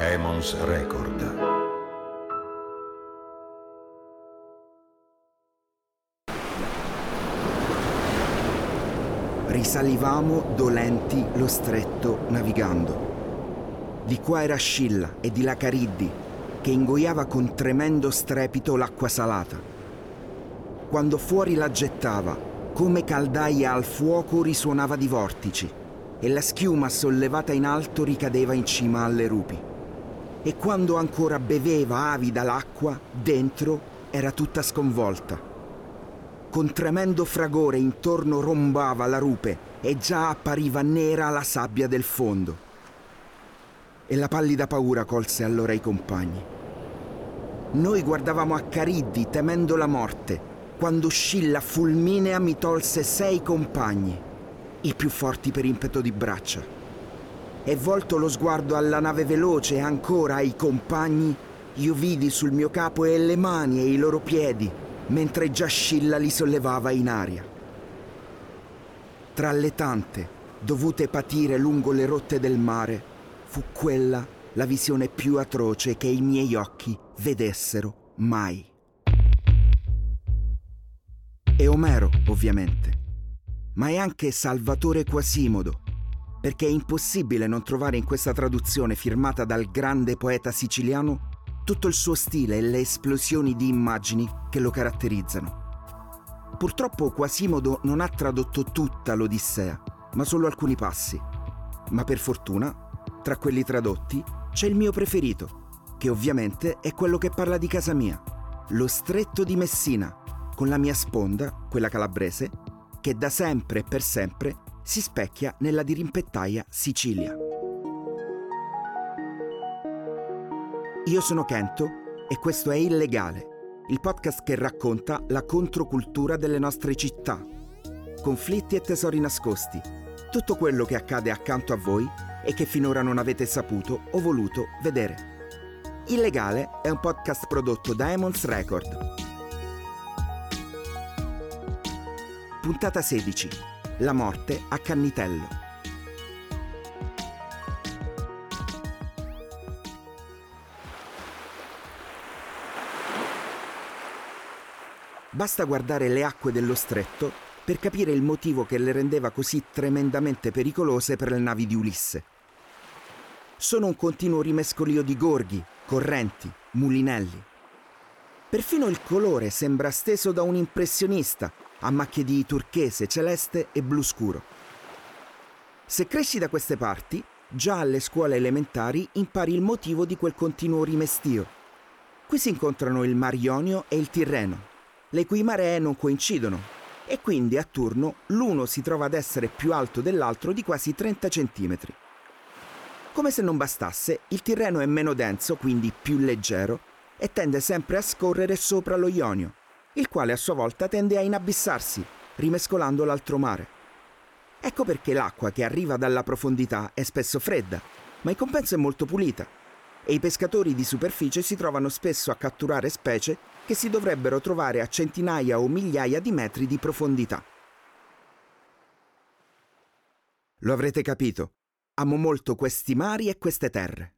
Emons Record. Risalivamo dolenti lo stretto navigando. Di qua era Scilla e di là Cariddi, che ingoiava con tremendo strepito l'acqua salata. Quando fuori la gettava, come caldaia al fuoco risuonava di vortici e la schiuma sollevata in alto ricadeva in cima alle rupi. E quando ancora beveva avida l'acqua, dentro era tutta sconvolta con tremendo fragore intorno rombava la rupe e già appariva nera la sabbia del fondo. E la pallida paura colse allora i compagni. Noi guardavamo a Cariddi temendo la morte, quando Scilla fulminea mi tolse sei compagni, i più forti per impeto di braccia. E volto lo sguardo alla nave veloce e ancora ai compagni, io vidi sul mio capo e le mani e i loro piedi mentre già Scilla li sollevava in aria. Tra le tante dovute patire lungo le rotte del mare, fu quella la visione più atroce che i miei occhi vedessero mai. E Omero, ovviamente, ma è anche Salvatore Quasimodo, perché è impossibile non trovare in questa traduzione firmata dal grande poeta siciliano tutto il suo stile e le esplosioni di immagini che lo caratterizzano. Purtroppo Quasimodo non ha tradotto tutta l'Odissea, ma solo alcuni passi. Ma per fortuna, tra quelli tradotti, c'è il mio preferito, che ovviamente è quello che parla di casa mia, lo stretto di Messina, con la mia sponda, quella calabrese, che da sempre e per sempre si specchia nella dirimpettaia Sicilia. Io sono Kento e questo è Illegale, il podcast che racconta la controcultura delle nostre città. Conflitti e tesori nascosti. Tutto quello che accade accanto a voi e che finora non avete saputo o voluto vedere. Illegale è un podcast prodotto da Emons Record. Puntata 16. La morte a Cannitello. Basta guardare le acque dello stretto per capire il motivo che le rendeva così tremendamente pericolose per le navi di Ulisse. Sono un continuo rimescolio di gorghi, correnti, mulinelli. Perfino il colore sembra steso da un impressionista, a macchie di turchese, celeste e blu scuro. Se cresci da queste parti, già alle scuole elementari impari il motivo di quel continuo rimestio. Qui si incontrano il Mar Ionio e il Tirreno, le cui maree non coincidono e quindi a turno l'uno si trova ad essere più alto dell'altro di quasi 30 cm. Come se non bastasse, il Tirreno è meno denso, quindi più leggero, e tende sempre a scorrere sopra lo Ionio, il quale a sua volta tende a inabissarsi, rimescolando l'altro mare. Ecco perché l'acqua che arriva dalla profondità è spesso fredda, ma in compenso è molto pulita, e i pescatori di superficie si trovano spesso a catturare specie che si dovrebbero trovare a centinaia o migliaia di metri di profondità. Lo avrete capito, amo molto questi mari e queste terre.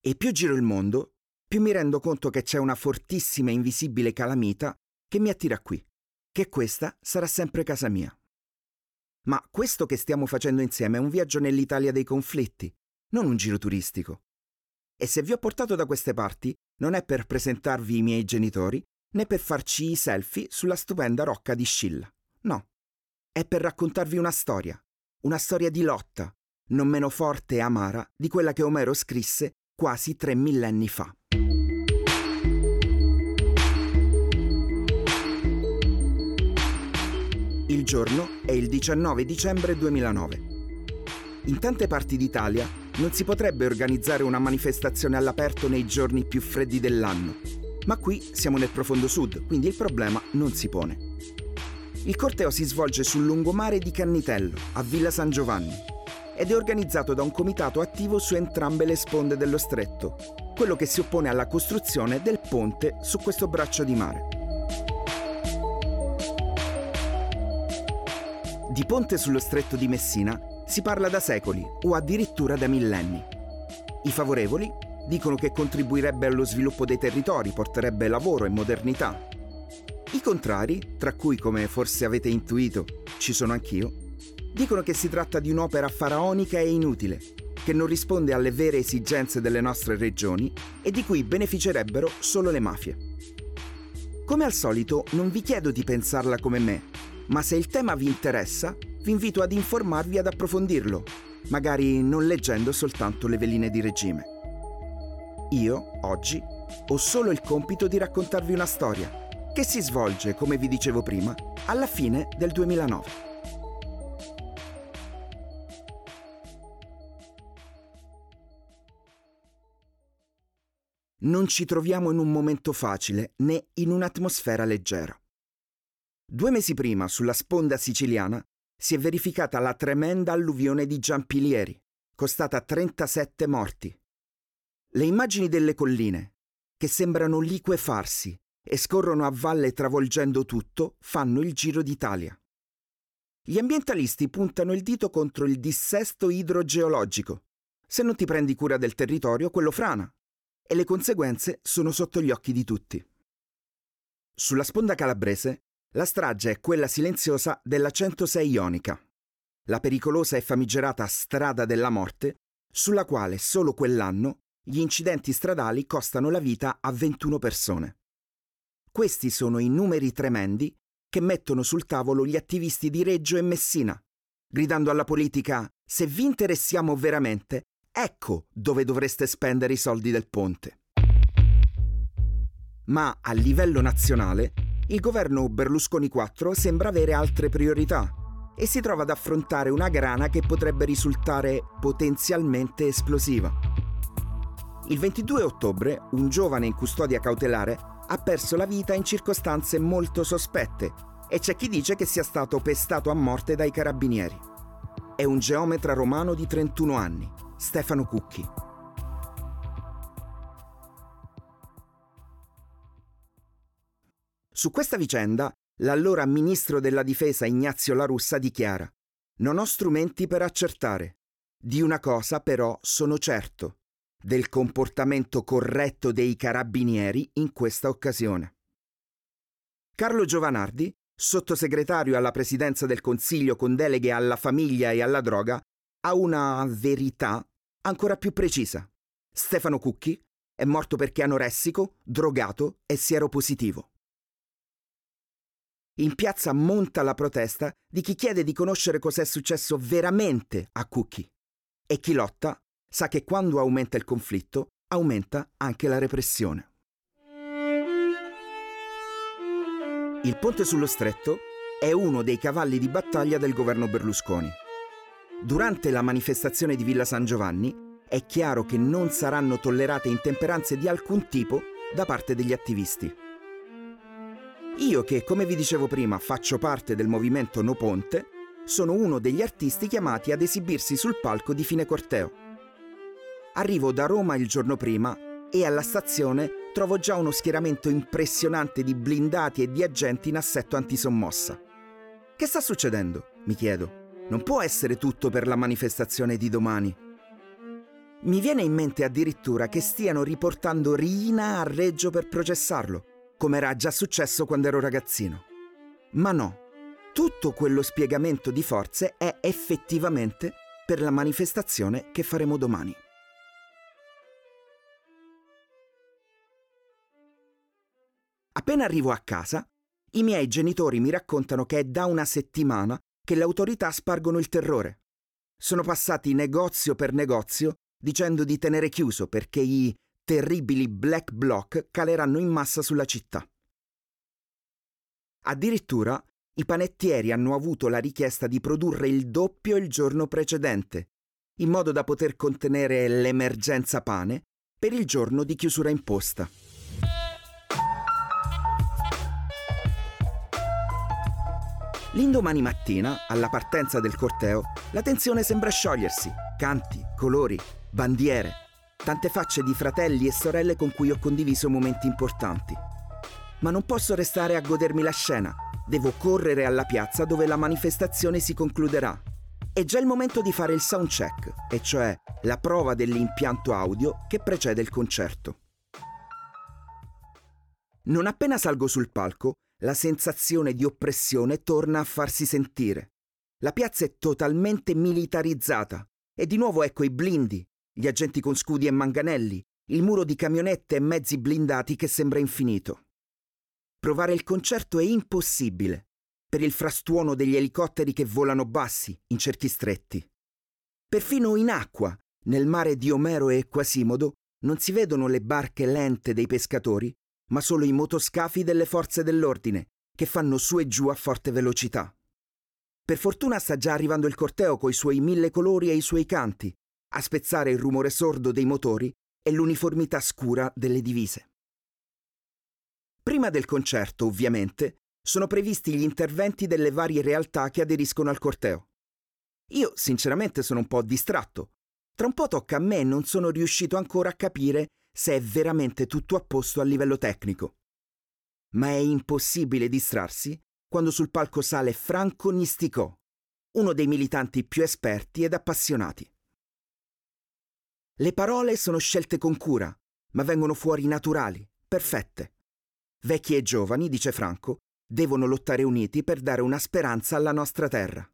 E più giro il mondo, più mi rendo conto che c'è una fortissima e invisibile calamita che mi attira qui, che questa sarà sempre casa mia. Ma questo che stiamo facendo insieme è un viaggio nell'Italia dei conflitti, non un giro turistico. E se vi ho portato da queste parti, non è per presentarvi i miei genitori, né per farci i selfie sulla stupenda rocca di Scilla. No. È per raccontarvi una storia. Una storia di lotta, non meno forte e amara di quella che Omero scrisse quasi tre millenni fa. Il giorno è il 19 dicembre 2009. In tante parti d'Italia non si potrebbe organizzare una manifestazione all'aperto nei giorni più freddi dell'anno, ma qui siamo nel profondo sud, quindi il problema non si pone. Il corteo si svolge sul lungomare di Cannitello, a Villa San Giovanni, ed è organizzato da un comitato attivo su entrambe le sponde dello stretto, quello che si oppone alla costruzione del ponte su questo braccio di mare. Di ponte sullo stretto di Messina si parla da secoli o addirittura da millenni. I favorevoli dicono che contribuirebbe allo sviluppo dei territori, porterebbe lavoro e modernità. I contrari, tra cui come forse avete intuito ci sono anch'io, dicono che si tratta di un'opera faraonica e inutile, che non risponde alle vere esigenze delle nostre regioni e di cui beneficerebbero solo le mafie. Come al solito non vi chiedo di pensarla come me, ma se il tema vi interessa, vi invito ad informarvi ad approfondirlo, magari non leggendo soltanto le veline di regime. Io, oggi, ho solo il compito di raccontarvi una storia, che si svolge, come vi dicevo prima, alla fine del 2009. non ci troviamo in un momento facile né in un'atmosfera leggera. Due mesi prima, sulla sponda siciliana, si è verificata la tremenda alluvione di Giampilieri, costata 37 morti. Le immagini delle colline, che sembrano liquefarsi e scorrono a valle travolgendo tutto, fanno il giro d'Italia. Gli ambientalisti puntano il dito contro il dissesto idrogeologico. Se non ti prendi cura del territorio, quello frana e le conseguenze sono sotto gli occhi di tutti. Sulla sponda calabrese, la strage è quella silenziosa della 106 Ionica, la pericolosa e famigerata strada della morte, sulla quale solo quell'anno gli incidenti stradali costano la vita a 21 persone. Questi sono i numeri tremendi che mettono sul tavolo gli attivisti di Reggio e Messina, gridando alla politica se vi interessiamo veramente, Ecco dove dovreste spendere i soldi del ponte. Ma a livello nazionale, il governo Berlusconi 4 sembra avere altre priorità e si trova ad affrontare una grana che potrebbe risultare potenzialmente esplosiva. Il 22 ottobre un giovane in custodia cautelare ha perso la vita in circostanze molto sospette e c'è chi dice che sia stato pestato a morte dai carabinieri. È un geometra romano di 31 anni Stefano Cucchi. Su questa vicenda, l'allora ministro della difesa Ignazio La Russa dichiara Non ho strumenti per accertare. Di una cosa però sono certo, del comportamento corretto dei carabinieri in questa occasione. Carlo Giovanardi, sottosegretario alla presidenza del Consiglio con deleghe alla famiglia e alla droga, ha una verità ancora più precisa. Stefano Cucchi è morto perché anoressico, drogato e sieropositivo. In piazza monta la protesta di chi chiede di conoscere cos'è successo veramente a Cucchi. E chi lotta sa che quando aumenta il conflitto, aumenta anche la repressione. Il ponte sullo stretto è uno dei cavalli di battaglia del governo Berlusconi. Durante la manifestazione di Villa San Giovanni è chiaro che non saranno tollerate intemperanze di alcun tipo da parte degli attivisti. Io che, come vi dicevo prima, faccio parte del movimento No Ponte, sono uno degli artisti chiamati ad esibirsi sul palco di fine corteo. Arrivo da Roma il giorno prima e alla stazione trovo già uno schieramento impressionante di blindati e di agenti in assetto antisommossa. Che sta succedendo? mi chiedo. Non può essere tutto per la manifestazione di domani. Mi viene in mente addirittura che stiano riportando Rina a Reggio per processarlo, come era già successo quando ero ragazzino. Ma no, tutto quello spiegamento di forze è effettivamente per la manifestazione che faremo domani. Appena arrivo a casa, i miei genitori mi raccontano che è da una settimana che le autorità spargono il terrore. Sono passati negozio per negozio dicendo di tenere chiuso perché i terribili black bloc caleranno in massa sulla città. Addirittura i panettieri hanno avuto la richiesta di produrre il doppio il giorno precedente, in modo da poter contenere l'emergenza pane per il giorno di chiusura imposta. L'indomani mattina, alla partenza del corteo, la tensione sembra sciogliersi. Canti, colori, bandiere, tante facce di fratelli e sorelle con cui ho condiviso momenti importanti. Ma non posso restare a godermi la scena. Devo correre alla piazza dove la manifestazione si concluderà. è già il momento di fare il sound check, e cioè la prova dell'impianto audio che precede il concerto. Non appena salgo sul palco, la sensazione di oppressione torna a farsi sentire. La piazza è totalmente militarizzata e di nuovo ecco i blindi, gli agenti con scudi e manganelli, il muro di camionette e mezzi blindati che sembra infinito. Provare il concerto è impossibile per il frastuono degli elicotteri che volano bassi in cerchi stretti. Perfino in acqua, nel mare di Omero e Quasimodo, non si vedono le barche lente dei pescatori, ma solo i motoscafi delle forze dell'ordine, che fanno su e giù a forte velocità. Per fortuna sta già arrivando il corteo coi suoi mille colori e i suoi canti, a spezzare il rumore sordo dei motori e l'uniformità scura delle divise. Prima del concerto, ovviamente, sono previsti gli interventi delle varie realtà che aderiscono al corteo. Io sinceramente sono un po' distratto. Tra un po' tocca a me e non sono riuscito ancora a capire se è veramente tutto a posto a livello tecnico. Ma è impossibile distrarsi quando sul palco sale Franco Nisticò, uno dei militanti più esperti ed appassionati. Le parole sono scelte con cura, ma vengono fuori naturali, perfette. Vecchi e giovani, dice Franco, devono lottare uniti per dare una speranza alla nostra terra.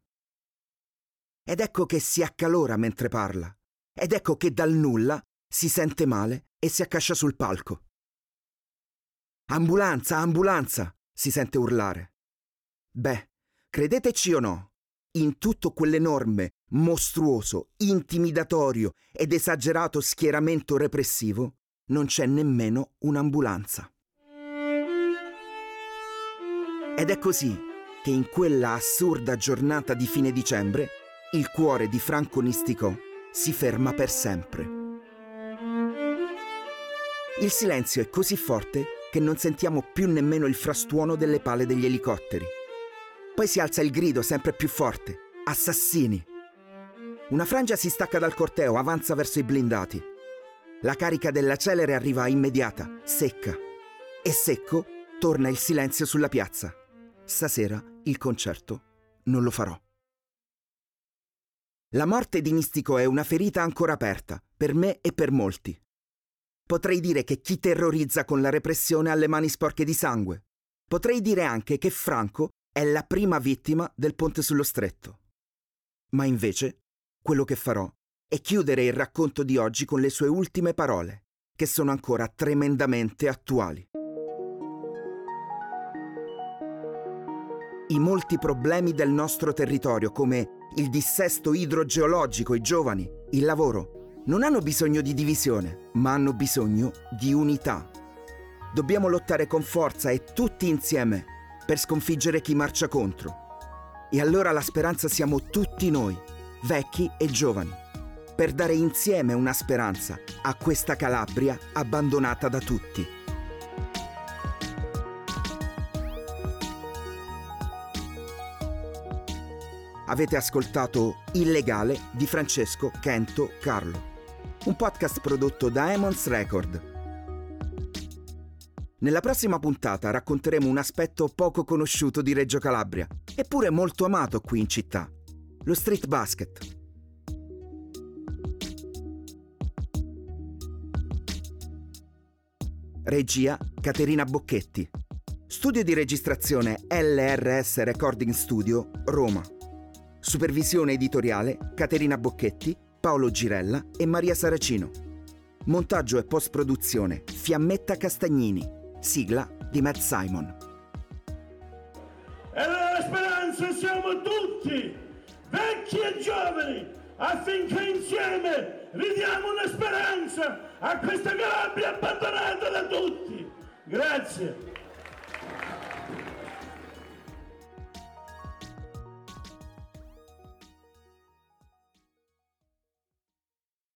Ed ecco che si accalora mentre parla, ed ecco che dal nulla si sente male e si accascia sul palco. Ambulanza, ambulanza! si sente urlare. Beh, credeteci o no, in tutto quell'enorme, mostruoso, intimidatorio ed esagerato schieramento repressivo non c'è nemmeno un'ambulanza. Ed è così che in quella assurda giornata di fine dicembre il cuore di Franco Nisticò si ferma per sempre. Il silenzio è così forte che non sentiamo più nemmeno il frastuono delle pale degli elicotteri. Poi si alza il grido sempre più forte. Assassini! Una frangia si stacca dal corteo, avanza verso i blindati. La carica della celere arriva immediata, secca. E secco torna il silenzio sulla piazza. Stasera il concerto non lo farò. La morte di Nistico è una ferita ancora aperta, per me e per molti. Potrei dire che chi terrorizza con la repressione ha le mani sporche di sangue. Potrei dire anche che Franco è la prima vittima del ponte sullo stretto. Ma invece, quello che farò è chiudere il racconto di oggi con le sue ultime parole, che sono ancora tremendamente attuali. i molti problemi del nostro territorio, come il dissesto idrogeologico, i giovani, il lavoro, non hanno bisogno di divisione, ma hanno bisogno di unità. Dobbiamo lottare con forza e tutti insieme per sconfiggere chi marcia contro. E allora la speranza siamo tutti noi, vecchi e giovani, per dare insieme una speranza a questa Calabria abbandonata da tutti. Avete ascoltato Illegale di Francesco Kento Carlo, un podcast prodotto da Emons Record. Nella prossima puntata racconteremo un aspetto poco conosciuto di Reggio Calabria, eppure molto amato qui in città, lo street basket. Regia Caterina Bocchetti. Studio di registrazione LRS Recording Studio, Roma. Supervisione editoriale Caterina Bocchetti, Paolo Girella e Maria Saracino. Montaggio e post-produzione Fiammetta Castagnini. Sigla di Matt Simon. E la speranza siamo tutti, vecchi e giovani, affinché insieme ridiamo una speranza a questa Calabria abbandonata da tutti. Grazie.